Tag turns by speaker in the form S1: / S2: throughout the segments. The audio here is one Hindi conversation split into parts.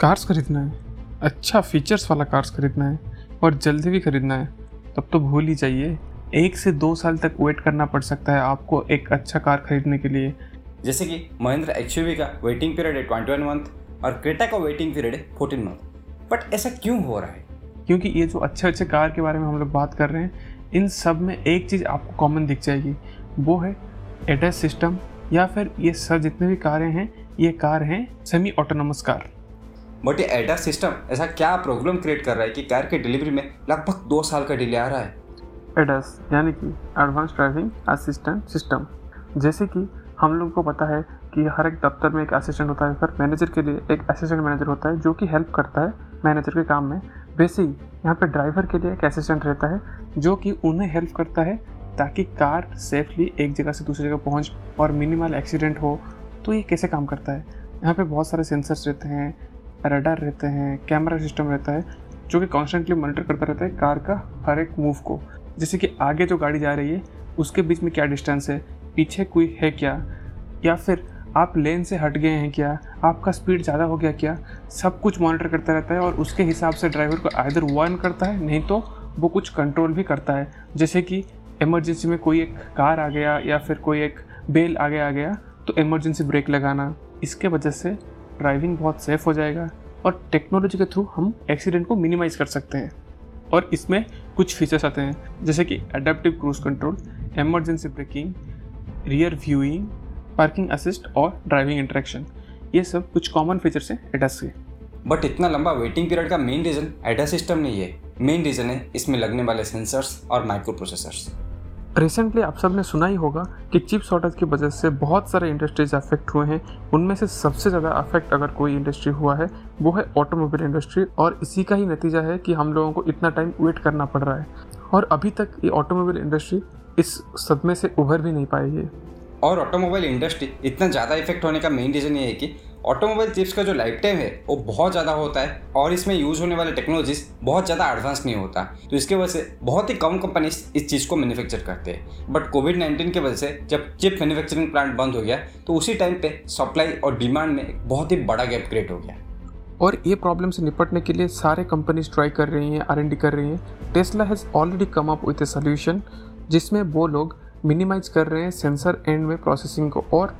S1: कार्स खरीदना है। अच्छा फीचर्स वाला कार्स खरीदना है और जल्दी भी खरीदना है। तब तो भूल ही जाइए। एक से दो साल तक वेट करना पड़ सकता है आपको एक अच्छा कार खरीदने के लिए।
S2: जैसे कि महिंद्रा एक्स का वेटिंग पीरियड है ट्वेंटी वन मंथ और क्रेटा का वेटिंग पीरियड है फोर्टीन मंथ बट ऐसा क्यों हो रहा है?
S1: क्योंकि ये जो अच्छे अच्छे कार के बारे में हम लोग बात कर रहे हैं इन सब में एक चीज़ आपको कॉमन दिख जाएगी। वो है एडस सिस्टम या फिर ये सब जितने भी कारें हैं ये कार हैं सेमी ऑटोनोमस कार
S2: बट ये एडस सिस्टम ऐसा क्या प्रॉब्लम क्रिएट कर रहा है कि कार के डिलीवरी में लगभग दो साल का डिले आ रहा है?
S1: एडस यानी कि एडवांस ड्राइविंग असिस्टेंट सिस्टम जैसे कि हम लोग को पता है कि हर एक दफ्तर में एक असिस्टेंट होता है, फिर मैनेजर के लिए एक असिस्टेंट मैनेजर होता है, जो कि हेल्प करता है मैनेजर के काम में। वैसे ही यहाँ पे ड्राइवर के लिए एक असिस्टेंट रहता है, जो कि उन्हें हेल्प करता है ताकि कार सेफली एक जगह से दूसरी जगह पहुँच और मिनिमल एक्सीडेंट हो। तो ये कैसे काम करता है? यहाँ पे बहुत सारे सेंसर्स रहते हैं रडार रहते हैं कैमरा सिस्टम रहता है, जो कि कॉन्स्टेंटली मॉनिटर करता रहता है कार का हर एक मूव को। जैसे कि आगे जो गाड़ी जा रही है, उसके बीच में क्या डिस्टेंस है, पीछे कोई है क्या, या फिर आप लेन से हट गए हैं क्या, आपका स्पीड ज़्यादा हो गया क्या, सब कुछ मॉनिटर करता रहता है और उसके हिसाब से ड्राइवर को आइधर वार्न करता है, नहीं तो वो कुछ कंट्रोल भी करता है। जैसे कि इमरजेंसी में कोई एक कार आ गया या फिर कोई एक बेल आगे आ गया तो इमरजेंसी ब्रेक लगाना, इसके वजह से ड्राइविंग बहुत सेफ़ हो जाएगा और टेक्नोलॉजी के थ्रू हम एक्सीडेंट को मिनिमाइज कर सकते हैं। और इसमें कुछ फीचर्स आते हैं, जैसे कि adaptive cruise control emergency braking rear viewing parking assist और ड्राइविंग इंटरेक्शन ये सब कुछ कॉमन फीचर्स हैं एडास के।
S2: बट इतना लंबा वेटिंग पीरियड का मेन रीज़न एडा सिस्टम नहीं है। मेन रीज़न है इसमें लगने वाले सेंसर्स और माइक्रो प्रोसेसर्स
S1: रिसेंटली आप सबने सुना ही होगा कि चिप शॉर्टेज की वजह से बहुत सारे इंडस्ट्रीज़ अफेक्ट हुए हैं। उनमें से सबसे ज़्यादा अफेक्ट अगर कोई इंडस्ट्री हुआ है, वो है ऑटोमोबाइल इंडस्ट्री और इसी का ही नतीजा है कि हम लोगों को इतना टाइम वेट करना पड़ रहा है। और अभी तक ये ऑटोमोबाइल इंडस्ट्री इस सदमे से उभर भी नहीं पाई है।
S2: और ऑटोमोबाइल इंडस्ट्री इतना ज़्यादा इफ़ेक्ट होने का मेन रीज़न ये है कि ऑटोमोबाइल चिप्स का जो लाइफ टाइम है, वो बहुत ज़्यादा होता है और इसमें यूज़ होने वाले टेक्नोलॉजीज़ बहुत ज़्यादा एडवांस नहीं होता। तो इसके वजह से बहुत ही कम कंपनीज़ इस चीज़ को मैन्युफैक्चर करते हैं। बट कोविड नाइन्टीन की वजह से जब चिप मैन्युफैक्चरिंग प्लांट बंद हो गया तो उसी टाइम पे सप्लाई और डिमांड में बहुत ही बड़ा गैप क्रिएट हो गया।
S1: और ये प्रॉब्लम से निपटने के लिए सारे कंपनीज़ ट्राई कर रही हैं आर कर रही हैं। Tesla has already come up with a solution जिसमें वो लोग मिनिमाइज कर रहे हैं सेंसर एंड में प्रोसेसिंग को और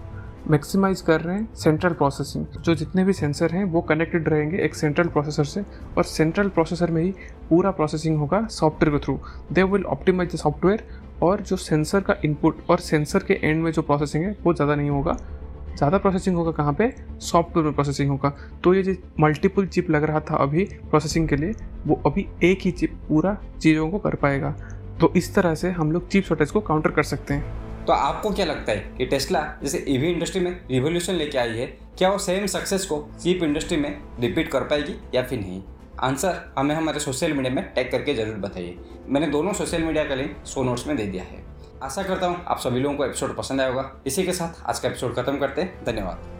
S1: मैक्सिमाइज कर रहे हैं सेंट्रल प्रोसेसिंग जो जितने भी सेंसर हैं, वो कनेक्टेड रहेंगे एक सेंट्रल प्रोसेसर से और सेंट्रल प्रोसेसर में ही पूरा प्रोसेसिंग होगा सॉफ्टवेयर के through. They will optimise the software और जो सेंसर का इनपुट और सेंसर के एंड में जो प्रोसेसिंग है, वो ज़्यादा नहीं होगा। ज़्यादा प्रोसेसिंग होगा कहाँ पे? सॉफ्टवेयर में प्रोसेसिंग होगा। तो ये जो मल्टीपल चिप लग रहा था अभी प्रोसेसिंग के लिए, वो अभी एक ही चिप पूरा चीज़ों को कर पाएगा। तो इस तरह से हम लोग चिप शॉर्टेज को काउंटर कर सकते हैं।
S2: तो आपको क्या लगता है कि टेस्ला, जैसे ईवी इंडस्ट्री में रिवोल्यूशन लेके आई है, क्या वो सेम सक्सेस को चीप इंडस्ट्री में रिपीट कर पाएगी या फिर नहीं? आंसर हमें हमारे सोशल मीडिया में टैग करके ज़रूर बताइए। मैंने दोनों सोशल मीडिया का लिंक शो नोट्स में दे दिया है। आशा करता हूँ आप सभी लोगों को एपिसोड पसंद आया होगा। इसी के साथ आज का एपिसोड खत्म करते हैं। धन्यवाद।